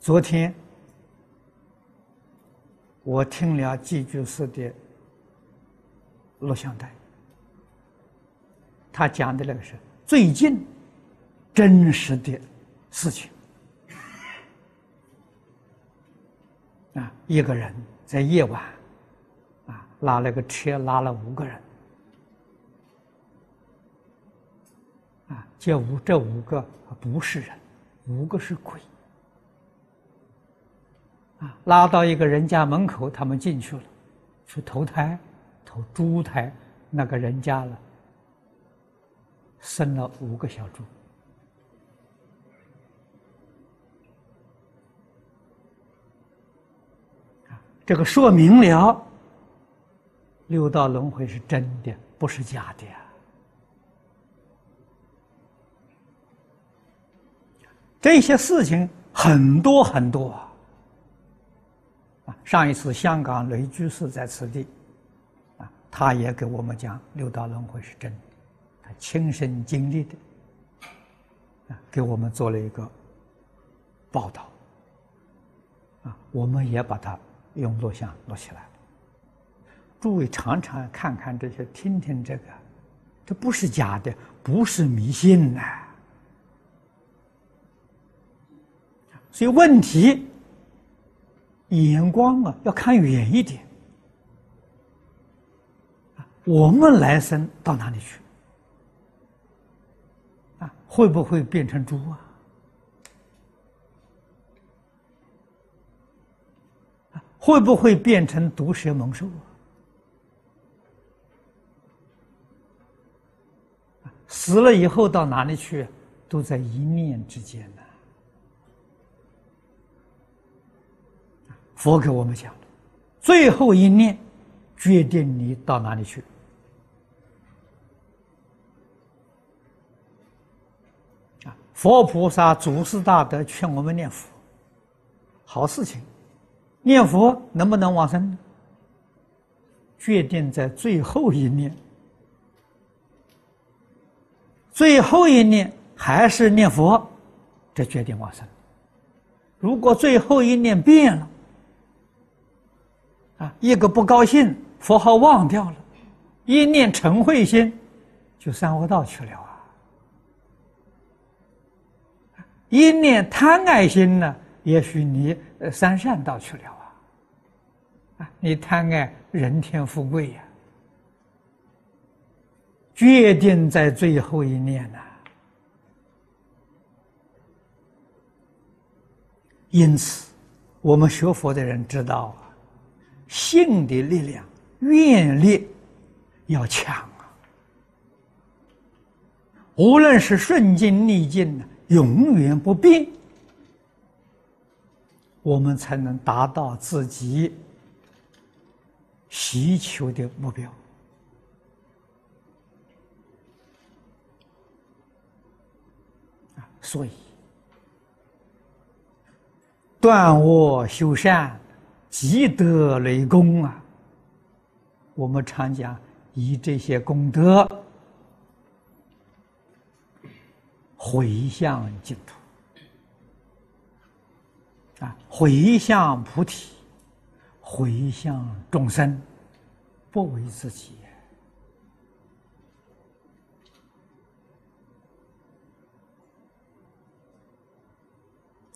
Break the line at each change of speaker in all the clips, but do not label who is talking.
昨天我听了寄居士的录像带，他讲的那个是最近真实的事情啊，一个人在夜晚啊拉了个车，拉了五个人。啊，这五这五个不是人，五个是鬼。啊，拉到一个人家门口，他们进去了，去投胎，投猪胎，那个人家了，生了五个小猪。这个说明了六道轮回是真的，不是假的。这些事情很多很多！啊，上一次香港雷居士在此地，啊，他也给我们讲六道轮回是真的，他亲身经历的，啊，给我们做了一个报道，啊，我们也把它用录像录起来了。诸位常常看看这些，听听这个，这不是假的，不是迷信呐。所以问题眼光啊，要看远一点。我们来生到哪里去？啊，会不会变成猪啊？会不会变成毒蛇猛兽啊？死了以后到哪里去？都在一念之间呢。佛给我们讲，最后一念决定你到哪里去。啊，佛菩萨祖师大德劝我们念佛，好事情，念佛能不能往生？决定在最后一念，最后一念还是念佛，这决定往生。如果最后一念变了。啊，一个不高兴，佛号忘掉了，一念嗔恚心，就三恶道去了啊！一念贪爱心呢，也许你呃三善道去了啊！啊，你贪爱人天富贵呀，决定在最后一念呐。因此，我们学佛的人知道啊。性的力量、愿力要强啊！无论是顺境逆境呢，永远不变，我们才能达到自己需求的目标！所以，断恶修善。积德累功啊！我们常讲以这些功德回向净土啊，回向菩提，回向众生，不为自己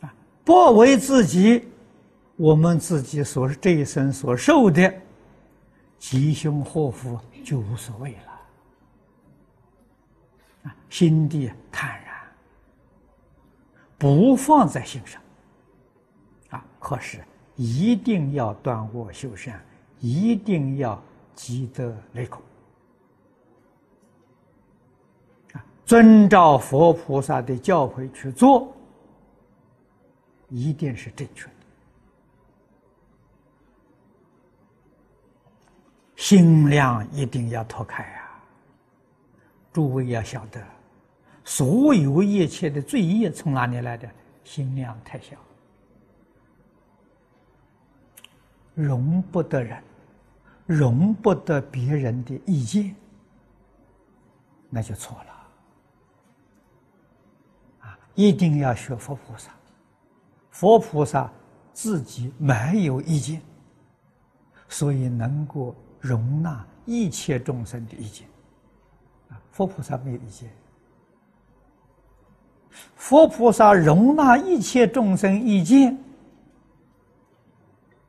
啊，不为自己。我们自己所这一生所受的吉凶祸福就无所谓了，啊，心地坦然，不放在心上，啊，可是一定要断恶修善，一定要积德累功，啊，遵照佛菩萨的教诲去做，一定是正确的。心量一定要拓开啊！诸位要晓得，所有一切的罪业从哪里来的？心量太小，容不得人，容不得别人的意见，那就错了。啊，一定要学佛菩萨，佛菩萨自己没有意见，所以能够容纳一切众生的意见。啊，佛菩萨没有意见。佛菩萨容纳一切众生意见。